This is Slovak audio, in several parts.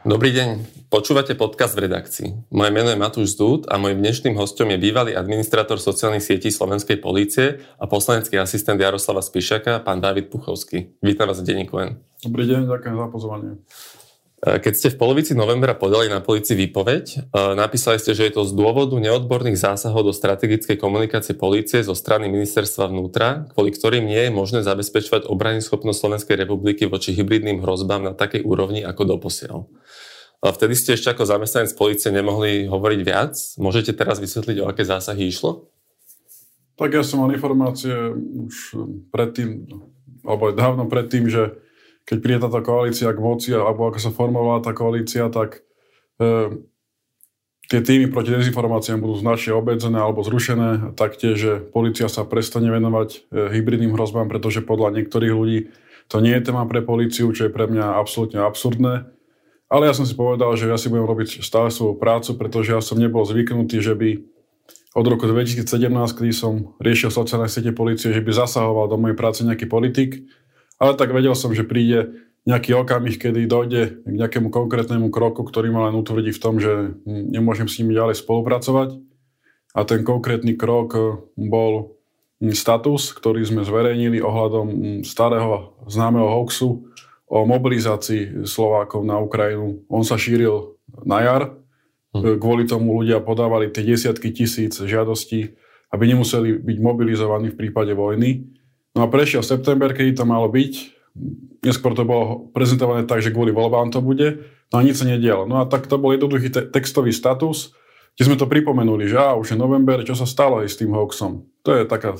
Dobrý deň, počúvate podcast v redakcii. Moje meno je Matúš Zdúd a môjim dnešným hostom je bývalý administrátor sociálnych sietí Slovenskej polície a poslanecký asistent Jaroslava Spišaka, pán David Puchovský. Vítam vás v denníku N. Dobrý deň, ďakujem za pozvanie. E, keď ste v polovici novembra podali na policii výpoveď, e, napísali ste, že je to z dôvodu neodborných zásahov do strategickej komunikácie polície zo strany ministerstva vnútra, kvôli ktorým nie je možné zabezpečovať obrany schopnosť Slovenskej republiky voči hybridným hrozbám na takej úrovni ako doposiaľ. Vtedy ste ešte ako zamestnanec policie nemohli hovoriť viac. Môžete teraz vysvetliť, o aké zásahy išlo? Tak ja som mal informácie už predtým, alebo dávno predtým, že keď príde táto koalícia k moci, alebo ako sa formovala tá koalícia, tak e, tie týmy proti dezinformáciám budú značne obmedzené alebo zrušené. Taktiež, že policia sa prestane venovať e, hybridným hrozbám, pretože podľa niektorých ľudí to nie je téma pre policiu, čo je pre mňa absolútne absurdné. Ale ja som si povedal, že ja si budem robiť stále svoju prácu, pretože ja som nebol zvyknutý, že by od roku 2017, kedy som riešil sociálne siete policie, že by zasahoval do mojej práce nejaký politik. Ale tak vedel som, že príde nejaký okamih, kedy dojde k nejakému konkrétnemu kroku, ktorý ma len utvrdí v tom, že nemôžem s nimi ďalej spolupracovať. A ten konkrétny krok bol status, ktorý sme zverejnili ohľadom starého známeho hoaxu, o mobilizácii Slovákov na Ukrajinu. On sa šíril na jar, hm. kvôli tomu ľudia podávali tie desiatky tisíc žiadostí, aby nemuseli byť mobilizovaní v prípade vojny. No a prešiel september, kedy to malo byť. Neskôr to bolo prezentované tak, že kvôli voľbám to bude, no a nič sa nedialo. No a tak to bol jednoduchý te- textový status, kde sme to pripomenuli, že á, už je november, čo sa stalo aj s tým hoaxom. To je taká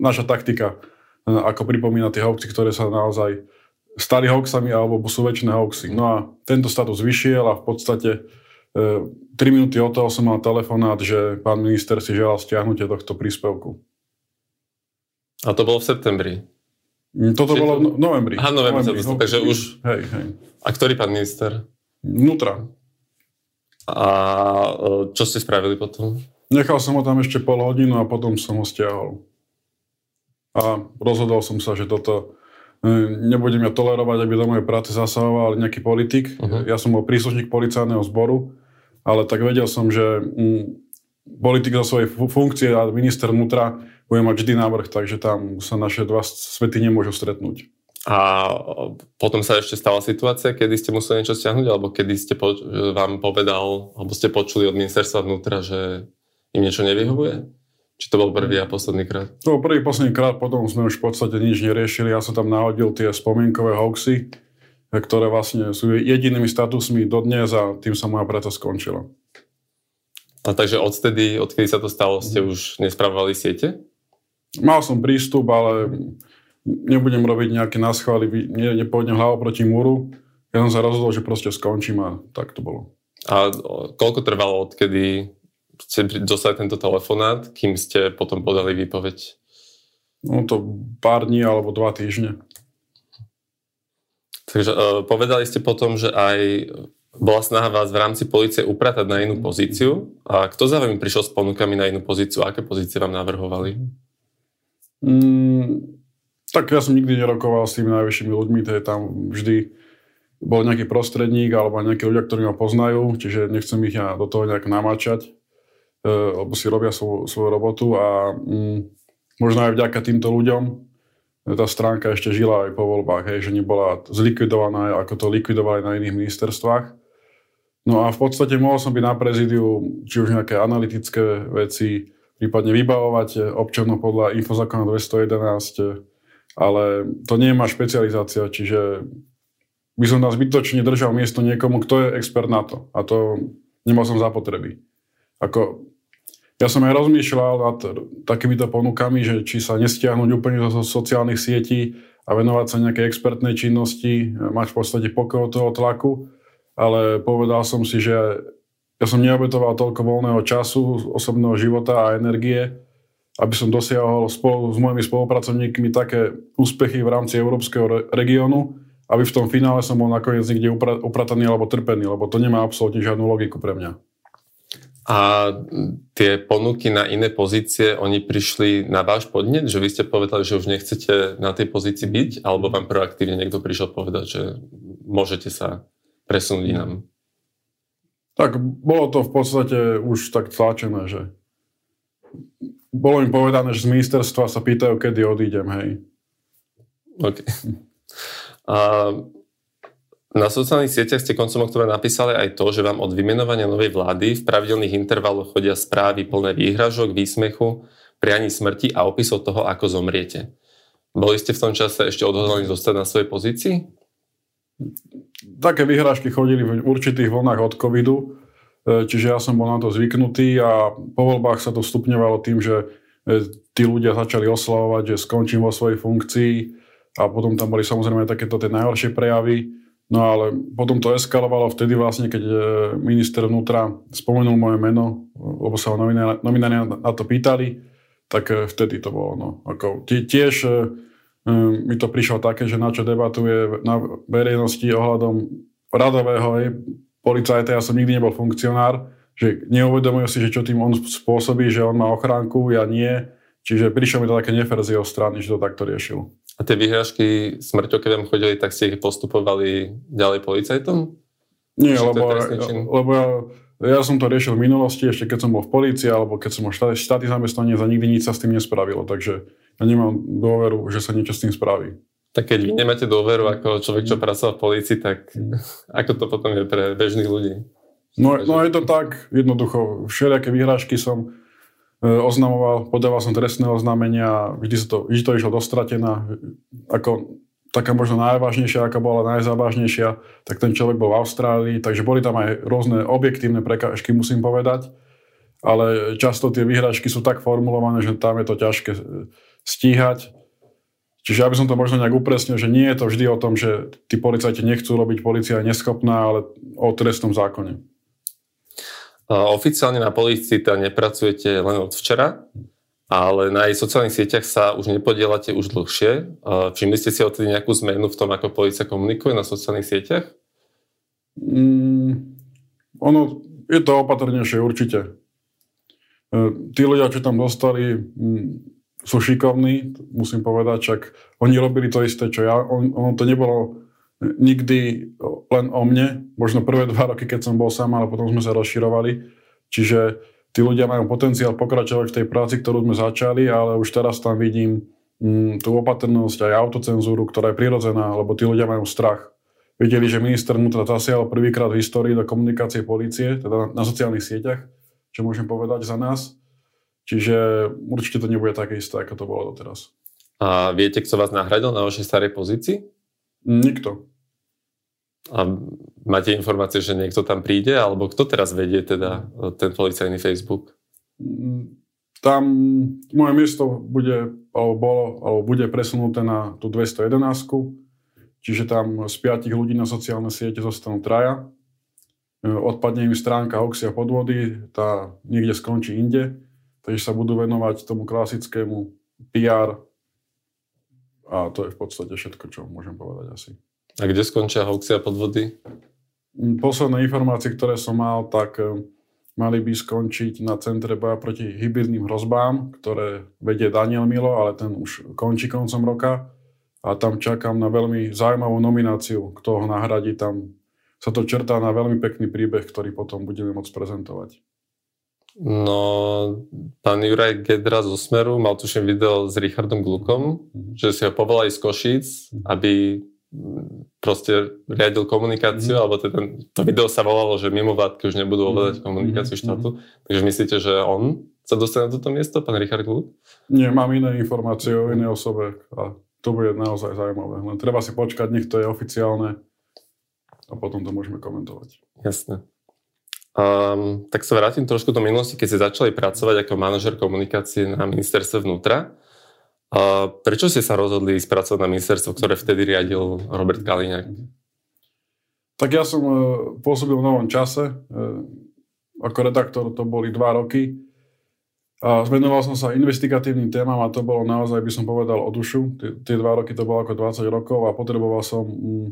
naša taktika, ako pripomína tie hoaxy, ktoré sa naozaj stali hoaxami alebo sú väčšie hoaxy. No a tento status vyšiel a v podstate e, 3 minúty od toho som mal telefonát, že pán minister si želal stiahnutie tohto príspevku. A to bolo v septembri? Mm, toto Čiže bolo v novembri. Aha, novembri, novembri to, takže už... Hej, hej. A ktorý pán minister? Vnútra. A e, čo ste spravili potom? Nechal som ho tam ešte pol hodinu a potom som ho stiahol. A rozhodol som sa, že toto nebudem ja tolerovať, aby do mojej práce zasahoval nejaký politik. Uh-huh. Ja som bol príslušník policajného zboru, ale tak vedel som, že mm, politik za svojej funkcie a minister vnútra bude mať vždy návrh, takže tam sa naše dva svety nemôžu stretnúť. A potom sa ešte stala situácia, kedy ste museli niečo stiahnuť, alebo kedy ste po, vám povedal, alebo ste počuli od ministerstva vnútra, že im niečo nevyhovuje? Či to bol prvý a posledný krát? To bol prvý posledný krát, potom sme už v podstate nič neriešili. Ja som tam nahodil tie spomienkové hoaxy, ktoré vlastne sú jedinými statusmi dodnes a tým sa moja práca skončila. A takže odtedy, odkedy sa to stalo, ste už nespravovali siete? Mal som prístup, ale nebudem robiť nejaké náschvály, ne, nepôjdem hlavou proti múru. Ja som sa rozhodol, že proste skončím a tak to bolo. A koľko trvalo, odkedy ste dostali tento telefonát, kým ste potom podali výpoveď? No to pár dní alebo dva týždne. Takže uh, povedali ste potom, že aj bola snaha vás v rámci policie upratať na inú pozíciu. A kto za vami prišiel s ponukami na inú pozíciu? Aké pozície vám navrhovali? Mm, tak ja som nikdy nerokoval s tými najvyššími ľuďmi, to je tam vždy bol nejaký prostredník alebo nejakí ľudia, ktorí ma poznajú, čiže nechcem ich ja do toho nejak namáčať. E, lebo si robia svoju, svoju robotu a mm, možno aj vďaka týmto ľuďom tá stránka ešte žila aj po voľbách, hej, že nebola zlikvidovaná, ako to likvidovali na iných ministerstvách. No a v podstate mohol som byť na prezidiu, či už nejaké analytické veci, prípadne vybavovať občanov podľa infozákona 211, ale to nie je má špecializácia, čiže by som tam zbytočne držal miesto niekomu, kto je expert na to. A to nemal som zapotreby. Ako ja som aj rozmýšľal nad takýmito ponukami, že či sa nestiahnuť úplne zo sociálnych sietí a venovať sa nejakej expertnej činnosti, mať v podstate pokoj toho tlaku, ale povedal som si, že ja som neobetoval toľko voľného času, osobného života a energie, aby som dosiahol spolu s mojimi spolupracovníkmi také úspechy v rámci európskeho regiónu, aby v tom finále som bol nakoniec niekde uprataný alebo trpený, lebo to nemá absolútne žiadnu logiku pre mňa. A tie ponuky na iné pozície, oni prišli na váš podnet, že vy ste povedali, že už nechcete na tej pozícii byť, alebo vám proaktívne niekto prišiel povedať, že môžete sa presunúť inám? Tak bolo to v podstate už tak tlačené, že bolo im povedané, že z ministerstva sa pýtajú, kedy odídem, hej. OK. A na sociálnych sieťach ste koncom oktobra napísali aj to, že vám od vymenovania novej vlády v pravidelných intervaloch chodia správy plné výhražok, výsmechu, prianí smrti a opisov toho, ako zomriete. Boli ste v tom čase ešte odhodlaní zostať na svojej pozícii? Také vyhrážky chodili v určitých vlnách od covidu, e, čiže ja som bol na to zvyknutý a po voľbách sa to stupňovalo tým, že e, tí ľudia začali oslavovať, že skončím vo svojej funkcii a potom tam boli samozrejme takéto tie najhoršie prejavy No ale potom to eskalovalo vtedy vlastne, keď e, minister vnútra spomenul moje meno, lebo sa ho novinári na to pýtali, tak vtedy to bolo. No, ako, tiež mi to prišlo také, že na čo debatuje na verejnosti ohľadom radového aj, policajta, ja som nikdy nebol funkcionár, že neuvedomujú si, že čo tým on spôsobí, že on má ochránku, ja nie. Čiže prišlo mi to také neferzie o strany, že to takto riešil. A tie vyhrážky smrťou, keď vám chodili, tak ste ich postupovali ďalej policajtom? Nie, lebo, lebo ja, ja som to riešil v minulosti, ešte keď som bol v polícii, alebo keď som bol štát, štátny zamestnanec a nikdy nič sa s tým nespravilo. Takže ja nemám dôveru, že sa niečo s tým spraví. Tak keď vy nemáte dôveru ako človek, čo pracoval v polícii, tak ako to potom je pre bežných ľudí? No, no je to tak, jednoducho. Všelijaké vyhrážky som E, oznamoval, podával som trestné oznámenia, vždy, sa to, vždy to išlo dostratená, ako taká možno najvážnejšia, aká bola najzávažnejšia, tak ten človek bol v Austrálii, takže boli tam aj rôzne objektívne prekážky, musím povedať, ale často tie vyhrážky sú tak formulované, že tam je to ťažké stíhať. Čiže aby som to možno nejak upresnil, že nie je to vždy o tom, že tí policajti nechcú robiť, policia je neschopná, ale o trestnom zákone. Oficiálne na policii teda nepracujete len od včera, ale na jej sociálnych sieťach sa už nepodielate už dlhšie. Všimli ste si odtedy nejakú zmenu v tom, ako policia komunikuje na sociálnych sieťach? Mm, ono, je to opatrnejšie určite. E, tí ľudia, čo tam dostali, mm, sú šikovní, musím povedať, čak oni robili to isté, čo ja. On, ono to nebolo nikdy len o mne, možno prvé dva roky, keď som bol sám, ale potom sme sa rozširovali. Čiže tí ľudia majú potenciál pokračovať v tej práci, ktorú sme začali, ale už teraz tam vidím mm, tú opatrnosť aj autocenzúru, ktorá je prirodzená, lebo tí ľudia majú strach. Videli, že minister vnútra zasiahol prvýkrát v histórii do komunikácie policie, teda na, na sociálnych sieťach, čo môžem povedať za nás. Čiže určite to nebude také isté, ako to bolo doteraz. A viete, kto vás nahradil na vašej starej pozícii? Nikto. A máte informácie, že niekto tam príde, alebo kto teraz vedie teda ten policajný Facebook? Tam moje miesto bude, alebo bolo, alebo bude presunuté na tú 211, čiže tam z piatich ľudí na sociálne siete zostanú traja. Odpadne im stránka Oxia podvody, tá niekde skončí inde, takže sa budú venovať tomu klasickému PR a to je v podstate všetko, čo môžem povedať asi. A kde skončia hoaxy a podvody? Mm, posledné informácie, ktoré som mal, tak e, mali by skončiť na Centre boja proti hybridným hrozbám, ktoré vedie Daniel Milo, ale ten už končí koncom roka. A tam čakám na veľmi zaujímavú nomináciu, kto ho nahradí. Tam sa to čertá na veľmi pekný príbeh, ktorý potom budeme môcť prezentovať. No, pán Juraj Gedra zo Smeru mal tuším video s Richardom Glukom, mm-hmm. že si ho povolali z Košíc, mm-hmm. aby proste riadil komunikáciu, mm. alebo teda, to video sa volalo, že mimo vládky už nebudú ovládať mm. komunikáciu mm. štátu. Takže myslíte, že on sa dostane na toto miesto, pán Richard Glut? Nie, mám iné informácie o inej osobe a to bude naozaj zaujímavé. Len treba si počkať, nech to je oficiálne a potom to môžeme komentovať. Jasne. Um, tak sa vrátim trošku do minulosti, keď ste začali pracovať ako manažer komunikácie na ministerstve vnútra. A prečo ste sa rozhodli spracovať na ministerstvo, ktoré vtedy riadil Robert Kaliňák? Tak ja som pôsobil v novom čase. Ako redaktor to boli dva roky. A venoval som sa investigatívnym témam a to bolo naozaj, by som povedal, o dušu. Tie dva roky to bolo ako 20 rokov a potreboval som mm,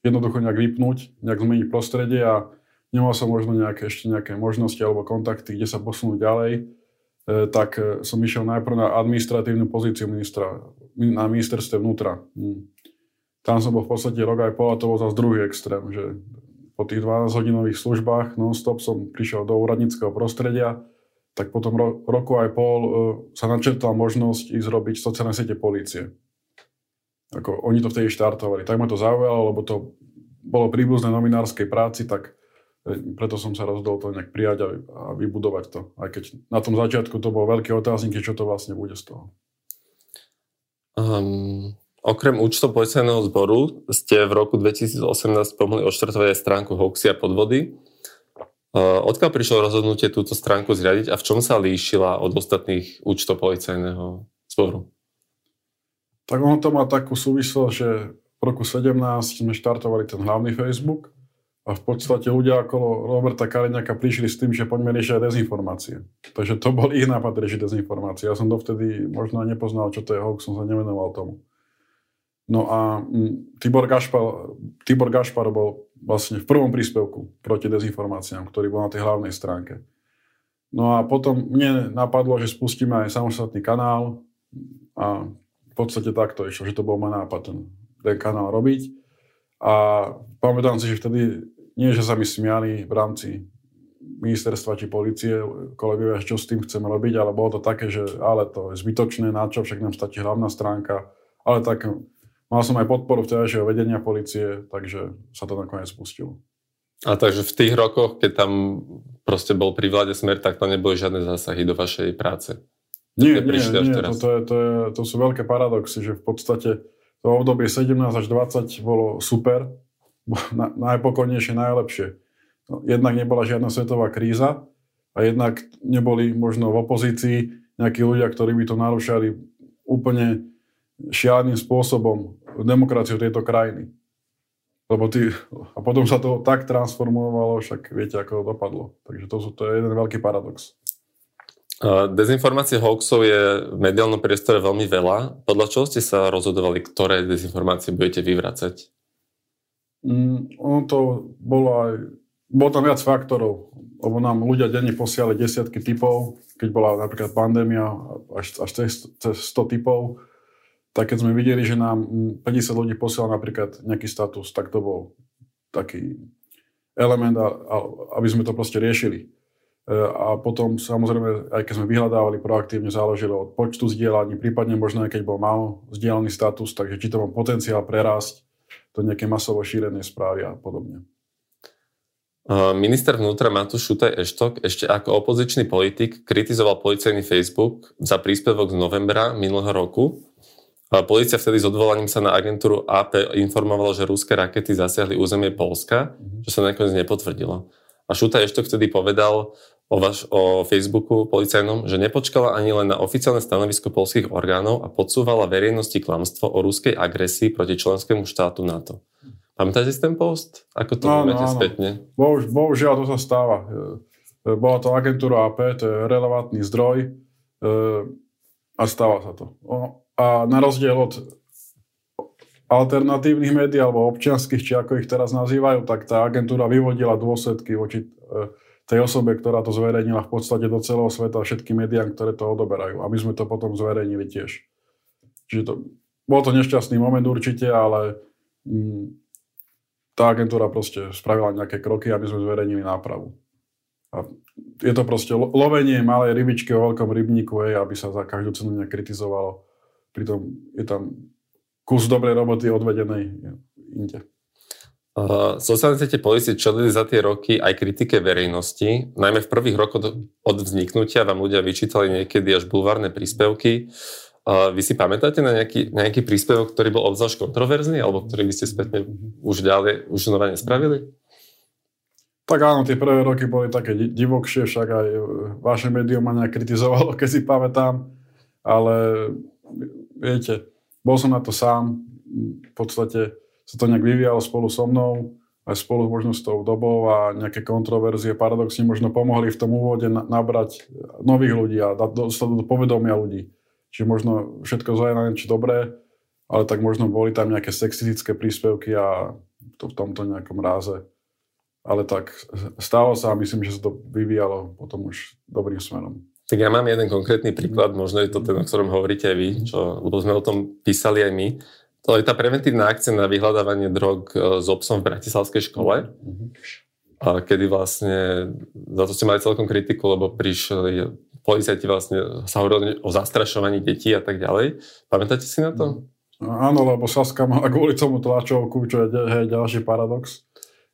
jednoducho nejak vypnúť, nejak zmeniť prostredie a nemal som možno nejaké, ešte nejaké možnosti alebo kontakty, kde sa posunúť ďalej, e, tak e, som išiel najprv na administratívnu pozíciu ministra, na ministerstve vnútra. Hm. Tam som bol v podstate rok aj pol a to bol zase druhý extrém, že po tých 12-hodinových službách non-stop som prišiel do úradníckého prostredia, tak potom ro- roku aj pol uh, sa načrtala možnosť ísť robiť sociálne siete polície. Ako oni to vtedy štartovali. Tak ma to zaujalo, lebo to bolo príbuzné novinárskej práci, tak e, preto som sa rozhodol to nejak prijať a, a vybudovať to. Aj keď na tom začiatku to bol veľký otáznik, čo to vlastne bude z toho. Um, okrem účtov policajného zboru ste v roku 2018 pomohli odštartovať aj stránku hoaxy a podvody. Uh, odkiaľ prišlo rozhodnutie túto stránku zriadiť a v čom sa líšila od ostatných účtov policajného zboru? Tak ono to má takú súvislosť, že v roku 17 sme štartovali ten hlavný Facebook a v podstate ľudia okolo Roberta Kaliňaka prišli s tým, že poďme riešiť aj dezinformácie. Takže to bol ich nápad riešiť dezinformácie. Ja som dovtedy možno nepoznal, čo to je hoax, som sa nevenoval tomu. No a mm, Tibor Gašpar, Tibor Gašpar bol vlastne v prvom príspevku proti dezinformáciám, ktorý bol na tej hlavnej stránke. No a potom mne napadlo, že spustíme aj samostatný kanál a v podstate takto išlo, že to bol môj nápad ten, ten kanál robiť. A pamätám si, že vtedy nie, že sa mi smiali v rámci ministerstva či policie, kolegovia, čo s tým chceme robiť, ale bolo to také, že ale to je zbytočné, na čo, však nám stačí hlavná stránka. Ale tak mal som aj podporu vtedajšieho vedenia policie, takže sa to nakoniec spustilo. A takže v tých rokoch, keď tam proste bol pri vláde smer, tak to neboli žiadne zásahy do vašej práce? Nie, nie, nie, to, to, je, to, je, to sú veľké paradoxy, že v podstate to obdobie 17 až 20 bolo super, na, najpokojnejšie, najlepšie. No, jednak nebola žiadna svetová kríza a jednak neboli možno v opozícii nejakí ľudia, ktorí by to narušali úplne šialným spôsobom demokraciu tejto krajiny. Lebo ty, a potom sa to tak transformovalo, však viete, ako to dopadlo. Takže to, sú, to je jeden veľký paradox. Dezinformácie hoaxov je v mediálnom priestore veľmi veľa. Podľa čoho ste sa rozhodovali, ktoré dezinformácie budete vyvracať? Mm, ono to bolo aj... Bolo tam viac faktorov, lebo nám ľudia denne posielali desiatky typov, keď bola napríklad pandémia až, až cez, cez 100 typov, tak keď sme videli, že nám 50 ľudí posiela napríklad nejaký status, tak to bol taký element, aby sme to proste riešili. E, a potom samozrejme, aj keď sme vyhľadávali proaktívne, záležilo od počtu zdieľaní, prípadne možno aj keď bol málo zdieľaný status, takže či to má potenciál prerásť do nejaké masovo šírené správy a podobne. Minister vnútra Matúš Šutaj Eštok ešte ako opozičný politik kritizoval policajný Facebook za príspevok z novembra minulého roku. Polícia vtedy s odvolaním sa na agentúru AP informovala, že ruské rakety zasiahli územie Polska, čo sa nakoniec nepotvrdilo. A Šutaj Eštok vtedy povedal, o, vaš, o Facebooku policajnom, že nepočkala ani len na oficiálne stanovisko polských orgánov a podsúvala verejnosti klamstvo o ruskej agresii proti členskému štátu NATO. Pamätáte si ten post? Ako to no, máte no, spätne? Bohuž, bohužiaľ to sa stáva. E, e, bola to agentúra AP, to je relevantný zdroj e, a stáva sa to. A na rozdiel od alternatívnych médií alebo občianských, či ako ich teraz nazývajú, tak tá agentúra vyvodila dôsledky voči tej osobe, ktorá to zverejnila v podstate do celého sveta, všetkým médiám, ktoré to odoberajú. A my sme to potom zverejnili tiež. Čiže to, bol to nešťastný moment určite, ale mm, tá agentúra proste spravila nejaké kroky, aby sme zverejnili nápravu. A je to proste lovenie malej rybičky o veľkom rybníku, hej, aby sa za každú cenu nekritizovalo. Pritom je tam kus dobrej roboty odvedenej inde. Uh, sociálne siete policie čelili za tie roky aj kritike verejnosti. Najmä v prvých rokoch od vzniknutia vám ľudia vyčítali niekedy až bulvárne príspevky. Uh, vy si pamätáte na nejaký, nejaký príspevok, ktorý bol obzvlášť kontroverzný, alebo ktorý by ste spätne už ďalej, už znova nespravili? Tak áno, tie prvé roky boli také divokšie, však aj vaše médium ma nejak kritizovalo, keď si pamätám, ale viete, bol som na to sám, v podstate sa to nejak vyvíjalo spolu so mnou, aj spolu možno s tou dobou a nejaké kontroverzie paradoxne možno pomohli v tom úvode nabrať nových ľudí a dostať do povedomia ľudí. Čiže možno všetko na niečo dobré, ale tak možno boli tam nejaké sexistické príspevky a to v tomto nejakom ráze. Ale tak stalo sa a myslím, že sa to vyvíjalo potom už dobrým smerom. Tak ja mám jeden konkrétny príklad, možno je to ten, o ktorom hovoríte aj vy, čo, sme o tom písali aj my. To je tá preventívna akcia na vyhľadávanie drog e, s obsom v Bratislavskej škole, a kedy vlastne, za to ste mali celkom kritiku, lebo prišli policajti vlastne sa hovorili o zastrašovaní detí a tak ďalej. Pamätáte si na to? Áno, lebo Saska mala kvôli tomu tlačovku, čo je hej, ďalší paradox.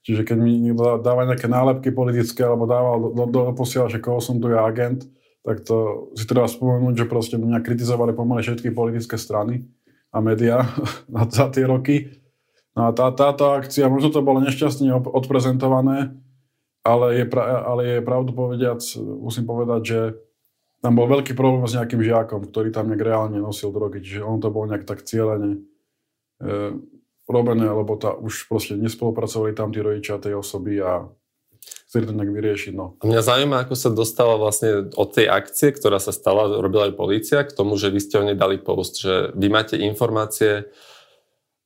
Čiže keď mi niekto dáva nejaké nálepky politické alebo dával do, do, do posiela, že koho som tu je agent, tak to si treba spomenúť, že proste mňa kritizovali pomaly všetky politické strany a médiá za tie roky. No a tá, táto akcia, možno to bolo nešťastne odprezentované, ale je, pra, ale je pravdu povediac, musím povedať, že tam bol veľký problém s nejakým žiakom, ktorý tam nejak reálne nosil drogy, čiže on to bol nejak tak cieľene e, robené, lebo tá, už proste nespolupracovali tam tí rodičia tej osoby a chceli to nejak vyriešiť. No. A mňa zaujíma, ako sa dostala vlastne od tej akcie, ktorá sa stala, robila aj policia, k tomu, že vy ste o nej dali post, že vy máte informácie,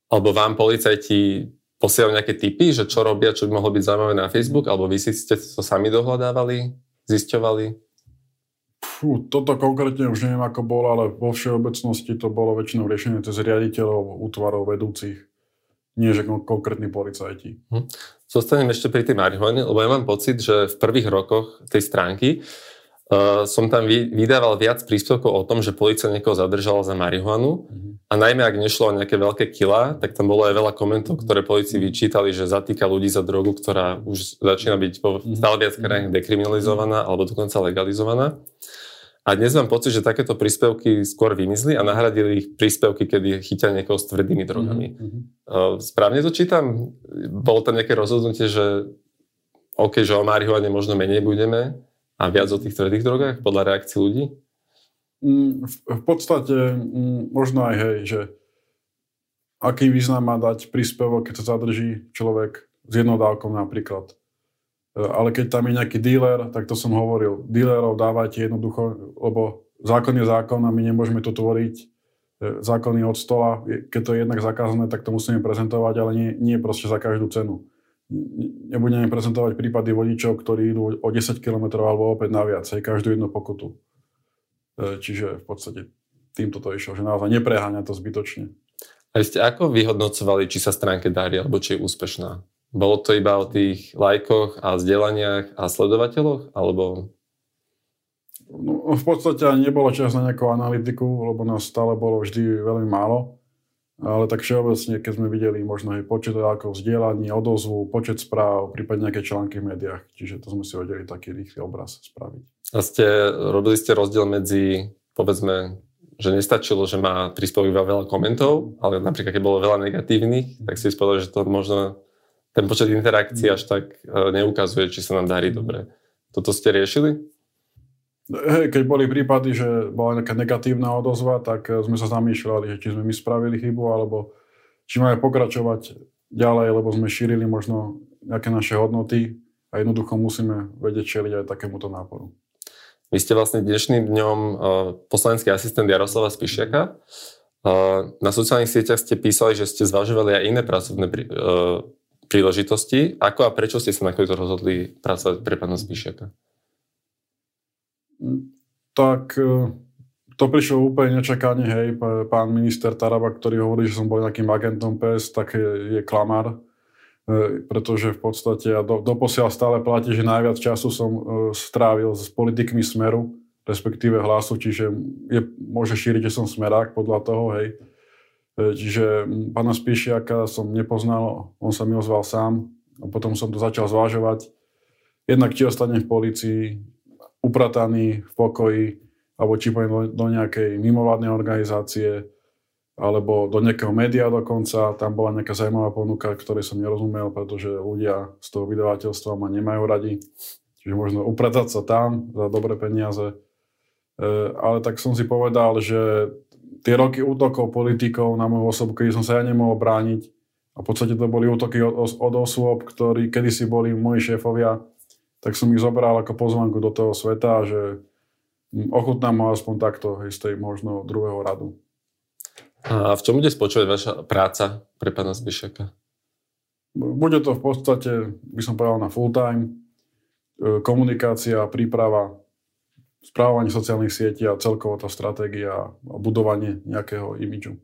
alebo vám policajti posielajú nejaké typy, že čo robia, čo by mohlo byť zaujímavé na Facebook, alebo vy si ste to sami dohľadávali, zisťovali? Fú, toto konkrétne už neviem, ako bolo, ale vo všeobecnosti to bolo väčšinou riešenie cez riaditeľov, útvarov, vedúcich nie že konkrétni policajti. Hm. Zostanem ešte pri tej marihuane, lebo ja mám pocit, že v prvých rokoch tej stránky uh, som tam vy, vydával viac príspevkov o tom, že policia niekoho zadržala za marihuanu mm-hmm. a najmä ak nešlo o nejaké veľké kila, tak tam bolo aj veľa komentov, ktoré policii vyčítali, že zatýka ľudí za drogu, ktorá už začína byť po mhm. stále viac mhm. dekriminalizovaná alebo dokonca legalizovaná. A dnes mám pocit, že takéto príspevky skôr vymizli a nahradili ich príspevky, kedy chytia niekoho s tvrdými drogami. Mm-hmm. Správne to čítam? Bolo tam nejaké rozhodnutie, že OK, že o marihuane možno menej budeme a viac o tých tvrdých drogách podľa reakcií ľudí? Mm, v, v podstate mm, možno aj hej, že aký význam má dať príspevok, keď sa zadrží človek s jednou dávkou napríklad. E, ale keď tam je nejaký dealer, tak to som hovoril, dealerov dávajte jednoducho, lebo zákon je zákon a my nemôžeme to tvoriť e, zákony od stola. Keď to je jednak zakázané, tak to musíme prezentovať, ale nie, nie proste za každú cenu. Nebudeme prezentovať prípady vodičov, ktorí idú o 10 km alebo opäť naviac, aj každú jednu pokutu. E, čiže v podstate týmto to išlo, že naozaj nepreháňa to zbytočne. A ste ako vyhodnocovali, či sa stránke darí, alebo či je úspešná? Bolo to iba o tých lajkoch a vzdelaniach a sledovateľoch? Alebo... No, v podstate nebolo čas na nejakú analytiku, lebo nás stále bolo vždy veľmi málo. Ale tak všeobecne, keď sme videli možno aj počet lajkov, vzdielaní, odozvu, počet správ, prípadne nejaké články v médiách. Čiže to sme si vedeli taký rýchly obraz spraviť. A ste, robili ste rozdiel medzi, povedzme, že nestačilo, že má príspevok iba veľa komentov, ale napríklad, keď bolo veľa negatívnych, tak si povedal, že to možno ten počet interakcií až tak e, neukazuje, či sa nám darí dobre. Toto ste riešili? Hej, keď boli prípady, že bola nejaká negatívna odozva, tak e, sme sa zamýšľali, že či sme my spravili chybu, alebo či máme pokračovať ďalej, lebo sme šírili možno nejaké naše hodnoty a jednoducho musíme vedieť čeliť aj takémuto náporu. Vy ste vlastne dnešným dňom uh, poslanecký asistent Jaroslava Spišiaka. Uh, na sociálnych sieťach ste písali, že ste zvažovali aj iné pracovné uh, príležitosti. Ako a prečo ste sa nakoniec rozhodli pracovať pre pána Spíšiaka? Tak e, to prišlo úplne nečakane, hej, pán minister Taraba, ktorý hovorí, že som bol nejakým agentom PS, tak je, je klamár, e, pretože v podstate ja do, doposiaľ stále platí, že najviac času som e, strávil s politikmi Smeru, respektíve hlasu, čiže je, môže šíriť, že som smerák podľa toho, hej. E, čiže pána Spíšiaka som nepoznal, on sa mi ozval sám a potom som to začal zvážovať. Jednak či ostane v policii, uprataný v pokoji, alebo či pôjdem do nejakej mimovládnej organizácie, alebo do nejakého média dokonca. Tam bola nejaká zaujímavá ponuka, ktorej som nerozumel, pretože ľudia z toho vydavateľstva ma nemajú radi. Čiže možno upratať sa tam za dobré peniaze. E, ale tak som si povedal, že tie roky útokov politikov na moju osobu, keď som sa ja nemohol brániť, a v podstate to boli útoky od, od osôb, ktorí kedysi boli moji šéfovia, tak som ich zobral ako pozvanku do toho sveta, že ochutnám ho aspoň takto z tej možno druhého radu. A v čom bude spočívať vaša práca pre pána Zbyšaka? Bude to v podstate, by som povedal, na full time. E, komunikácia, príprava, správovanie sociálnych sietí a celkovo tá stratégia a budovanie nejakého imidžu.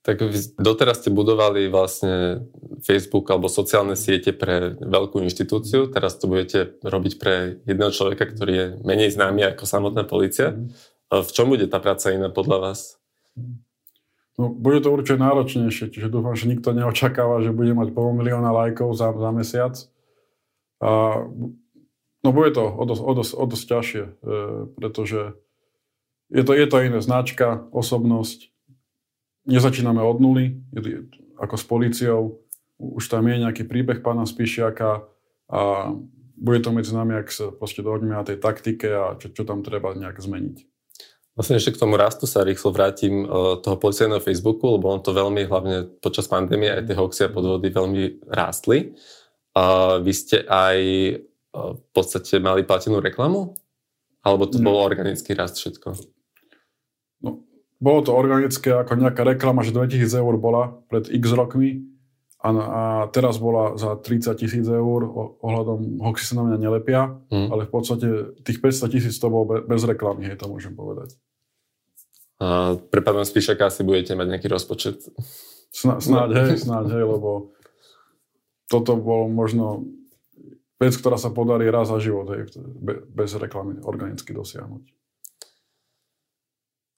Tak doteraz ste budovali vlastne Facebook alebo sociálne siete pre veľkú inštitúciu, teraz to budete robiť pre jedného človeka, ktorý je menej známy ako samotná policia. Mm. V čom bude tá práca iná podľa vás? No, bude to určite náročnejšie, čiže dúfam, že nikto neočakáva, že bude mať pol milióna lajkov za, za mesiac. A, no bude to o dosť, o dosť, o dosť ťažšie, e, pretože je to, je to iné značka, osobnosť, nezačíname od nuly, ako s policiou, už tam je nejaký príbeh pána Spišiaka a bude to medzi nami, ak sa proste dohodneme na tej taktike a čo, čo tam treba nejak zmeniť. Vlastne ešte k tomu rastu sa rýchlo vrátim e, toho policajného Facebooku, lebo on to veľmi, hlavne počas pandémie, aj tie hoxy a podvody veľmi rástli. A vy ste aj v podstate mali platenú reklamu? Alebo to no. bol organický rast všetko? Bolo to organické ako nejaká reklama, že 2000 eur bola pred x rokmi a, a teraz bola za 30 tisíc eur ohľadom hoxy sa na mňa nelepia, mm. ale v podstate tých 500 tisíc to bolo bez reklamy, hej, to môžem povedať. A pre pánom Spíšaka asi budete mať nejaký rozpočet? Sná, snáď, hej, snáď, hej, lebo toto bolo možno vec, ktorá sa podarí raz za život, hej, bez reklamy organicky dosiahnuť.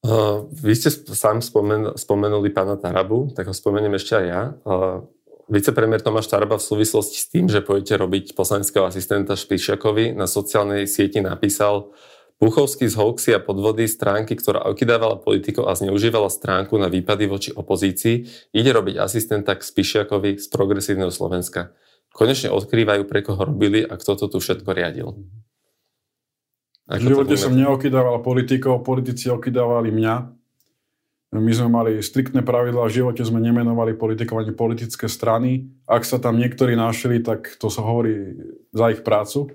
Uh, vy ste sám spomen- spomenuli pána Tarabu, tak ho spomeniem ešte aj ja. Uh, vicepremier Tomáš Taraba v súvislosti s tým, že pôjdete robiť poslaneckého asistenta Špišiakovi na sociálnej sieti napísal Puchovský z hoaxy a podvody stránky, ktorá okydávala politikov a zneužívala stránku na výpady voči opozícii, ide robiť asistenta k Spišiakovi z progresívneho Slovenska. Konečne odkrývajú, pre koho robili a kto to tu všetko riadil. Ako v živote som neokydával politikov, politici okydávali mňa. My sme mali striktné pravidlá, v živote sme nemenovali politikov ani politické strany. Ak sa tam niektorí našli, tak to sa hovorí za ich prácu.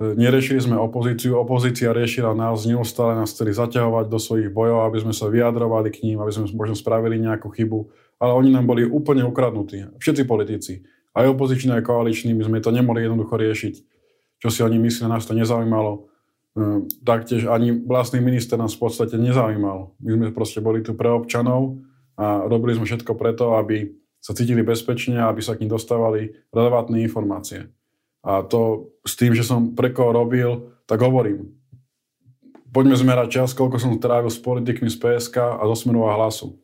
Neriešili sme opozíciu, opozícia riešila nás, neustále nás chceli zaťahovať do svojich bojov, aby sme sa vyjadrovali k ním, aby sme možno spravili nejakú chybu, ale oni nám boli úplne ukradnutí. Všetci politici, aj opoziční, aj koaliční, my sme to nemohli jednoducho riešiť. Čo si oni myslia, nás to nezaujímalo. Hm, taktiež ani vlastný minister nás v podstate nezaujímal. My sme proste boli tu pre občanov a robili sme všetko preto, aby sa cítili bezpečne a aby sa k ním dostávali relevantné informácie. A to s tým, že som pre koho robil, tak hovorím. Poďme zmerať čas, koľko som trávil s politikmi z PSK a zo Smeru a hlasu.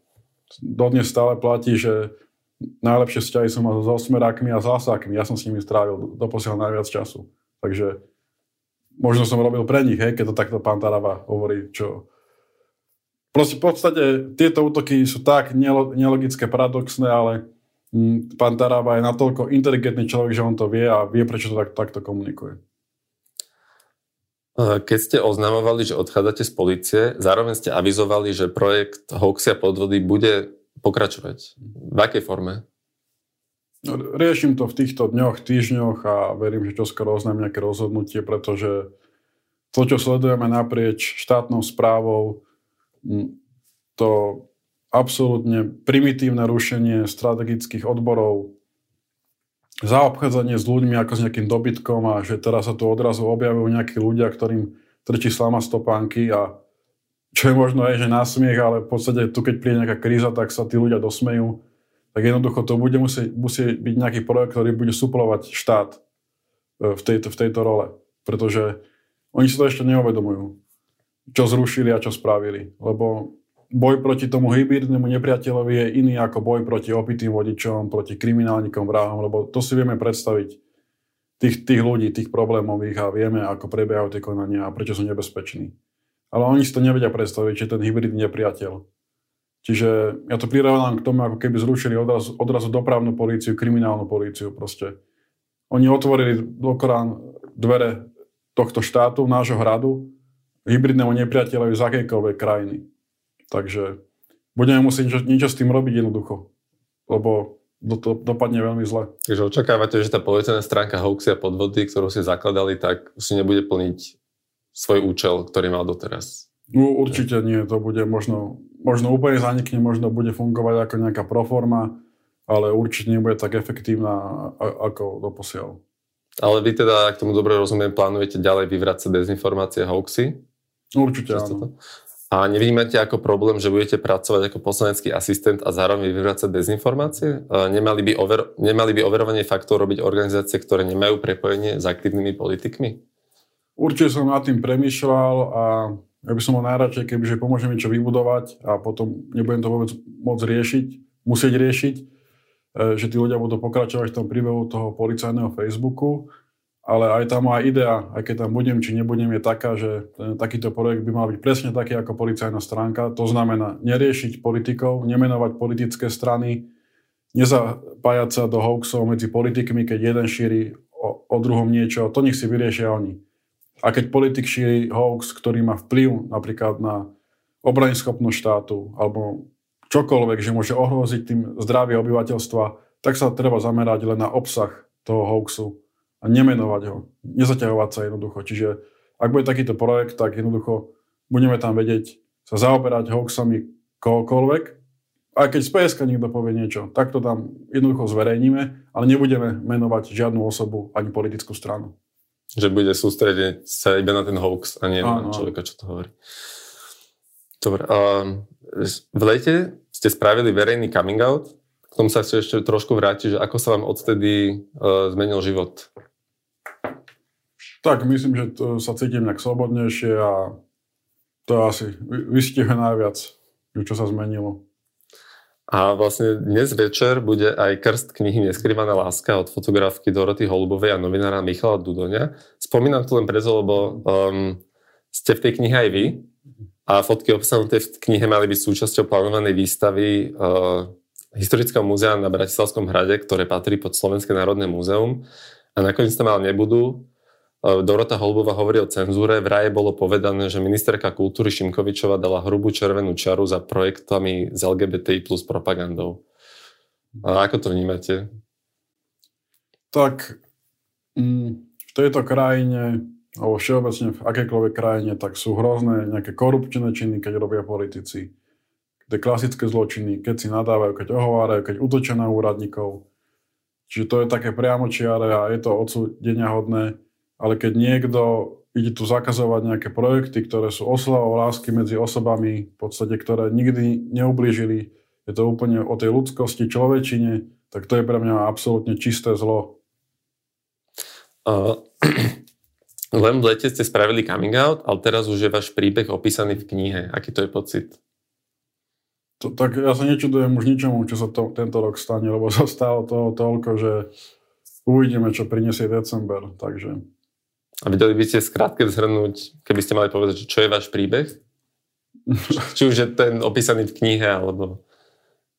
Dodnes stále platí, že najlepšie vzťahy som mal so Smerákmi a s hlasákmi. Ja som s nimi strávil doposiaľ najviac času. Takže možno som robil pre nich, hej, keď to takto pán Tarava hovorí, čo... Proste v podstate tieto útoky sú tak nelogické, paradoxné, ale mm, pán Tarava je natoľko inteligentný človek, že on to vie a vie, prečo to tak, takto komunikuje. Keď ste oznamovali, že odchádzate z policie, zároveň ste avizovali, že projekt Hoaxia podvody bude pokračovať. V akej forme? Riešim to v týchto dňoch, týždňoch a verím, že čoskoro oznám nejaké rozhodnutie, pretože to, čo sledujeme naprieč štátnou správou, to absolútne primitívne rušenie strategických odborov, zaobchádzanie s ľuďmi ako s nejakým dobytkom a že teraz sa tu odrazu objavujú nejakí ľudia, ktorým trčí slama stopánky a čo je možno aj, že násmiech, ale v podstate tu, keď príde nejaká kríza, tak sa tí ľudia dosmejú tak jednoducho to bude musieť, musieť byť nejaký projekt, ktorý bude suplovať štát e, v tejto, v tejto role. Pretože oni si to ešte neuvedomujú, čo zrušili a čo spravili. Lebo boj proti tomu hybridnému nepriateľovi je iný ako boj proti opitým vodičom, proti kriminálnikom, vrahom, lebo to si vieme predstaviť tých, tých ľudí, tých problémových a vieme, ako prebiehajú tie konania a prečo sú nebezpeční. Ale oni si to nevedia predstaviť, že ten hybridný nepriateľ Čiže ja to prirovnám k tomu, ako keby zrušili odrazu, odrazu dopravnú políciu, kriminálnu políciu proste. Oni otvorili dokorán dvere tohto štátu, nášho hradu, hybridnému nepriateľovi z akejkoľvek krajiny. Takže budeme musieť niečo, niečo s tým robiť jednoducho. Lebo do, to dopadne veľmi zle. Takže očakávate, že tá policajná stránka hoaxy a podvody, ktorú si zakladali, tak si nebude plniť svoj účel, ktorý mal doteraz? No určite nie, to bude možno, možno úplne zanikne, možno bude fungovať ako nejaká proforma, ale určite nebude tak efektívna ako doposiaľ. Ale vy teda, ak tomu dobre rozumiem, plánujete ďalej vyvracať dezinformácie hoaxy? Určite áno. A nevnímate ako problém, že budete pracovať ako poslanecký asistent a zároveň vyvracať dezinformácie? Nemali by, over, nemali by overovanie faktov robiť organizácie, ktoré nemajú prepojenie s aktívnymi politikmi? Určite som nad tým premýšľal a ja by som bol najradšej, kebyže pomôžem niečo vybudovať a potom nebudem to vôbec môcť riešiť, musieť riešiť, e, že tí ľudia budú pokračovať v tom príbehu toho policajného Facebooku, ale aj tá moja idea, aj keď tam budem či nebudem, je taká, že ten, takýto projekt by mal byť presne taký ako policajná stránka. To znamená neriešiť politikov, nemenovať politické strany, nezapájať sa do hoaxov medzi politikmi, keď jeden šíri o, o druhom niečo, to nech si vyriešia oni. A keď politik šíri hoax, ktorý má vplyv napríklad na obranyschopnosť štátu alebo čokoľvek, že môže ohroziť tým zdravie obyvateľstva, tak sa treba zamerať len na obsah toho hoaxu a nemenovať ho. Nezaťahovať sa jednoducho. Čiže ak bude takýto projekt, tak jednoducho budeme tam vedieť sa zaoberať hoaxami kohokoľvek. A keď z PSK niekto povie niečo, tak to tam jednoducho zverejníme, ale nebudeme menovať žiadnu osobu ani politickú stranu. Že bude sústrediť sa iba na ten hoax a nie Áno. na človeka, čo to hovorí. Dobre. Um, v lete ste spravili verejný coming out. K tomu sa chcem ešte trošku vrátiť, že ako sa vám odtedy uh, zmenil život? Tak, myslím, že to sa cítim nejak slobodnejšie a to asi vystihuje najviac, čo sa zmenilo. A vlastne dnes večer bude aj krst knihy Neskrývaná láska od fotografky Doroty Holubovej a novinára Michala Dudoňa. Spomínam to len preto, lebo um, ste v tej knihe aj vy a fotky obsahnuté v knihe mali byť súčasťou plánovanej výstavy uh, Historického múzea na Bratislavskom hrade, ktoré patrí pod Slovenské národné múzeum a nakoniec tam ale nebudú. E, Dorota Holbova hovorí o cenzúre. V raje bolo povedané, že ministerka kultúry Šimkovičova dala hrubú červenú čaru za projektami z LGBTI plus propagandou. A ako to vnímate? Tak mm, v tejto krajine, alebo všeobecne v akékoľvek krajine, tak sú hrozné nejaké korupčné činy, keď robia politici. Tie klasické zločiny, keď si nadávajú, keď ohovárajú, keď útočia na úradníkov. Čiže to je také priamočiare a je to odsúdenia hodné ale keď niekto ide tu zakazovať nejaké projekty, ktoré sú oslavou lásky medzi osobami, v podstate, ktoré nikdy neublížili, je to úplne o tej ľudskosti, človečine, tak to je pre mňa absolútne čisté zlo. Uh, len v lete ste spravili coming out, ale teraz už je váš príbeh opísaný v knihe. Aký to je pocit? To, tak ja sa nečudujem už ničomu, čo sa to, tento rok stane, lebo sa stalo toho toľko, že uvidíme, čo prinesie december. Takže a vedeli by ste skrátke zhrnúť, keby ste mali povedať, čo je váš príbeh? Či už je ten opísaný v knihe, alebo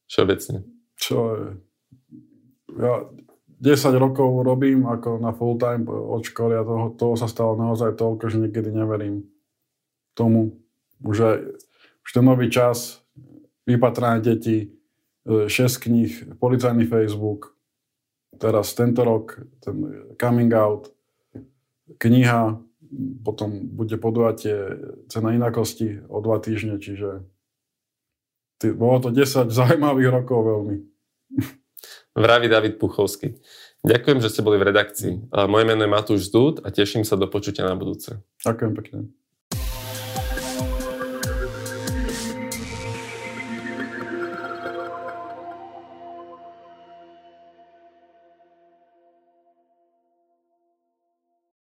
všeobecne. Čo je? Ja 10 rokov robím ako na full time od školy a toho, toho sa stalo naozaj toľko, že niekedy neverím tomu. Už, aj, už ten nový čas, vypatrané deti, 6 e, kníh, policajný Facebook, teraz tento rok ten coming out, kniha, potom bude podujatie cena inakosti o dva týždne, čiže bolo to 10 zaujímavých rokov veľmi. Vraví David Puchovský. Ďakujem, že ste boli v redakcii. Moje meno je Matúš Zdúd a teším sa do počutia na budúce. Ďakujem pekne.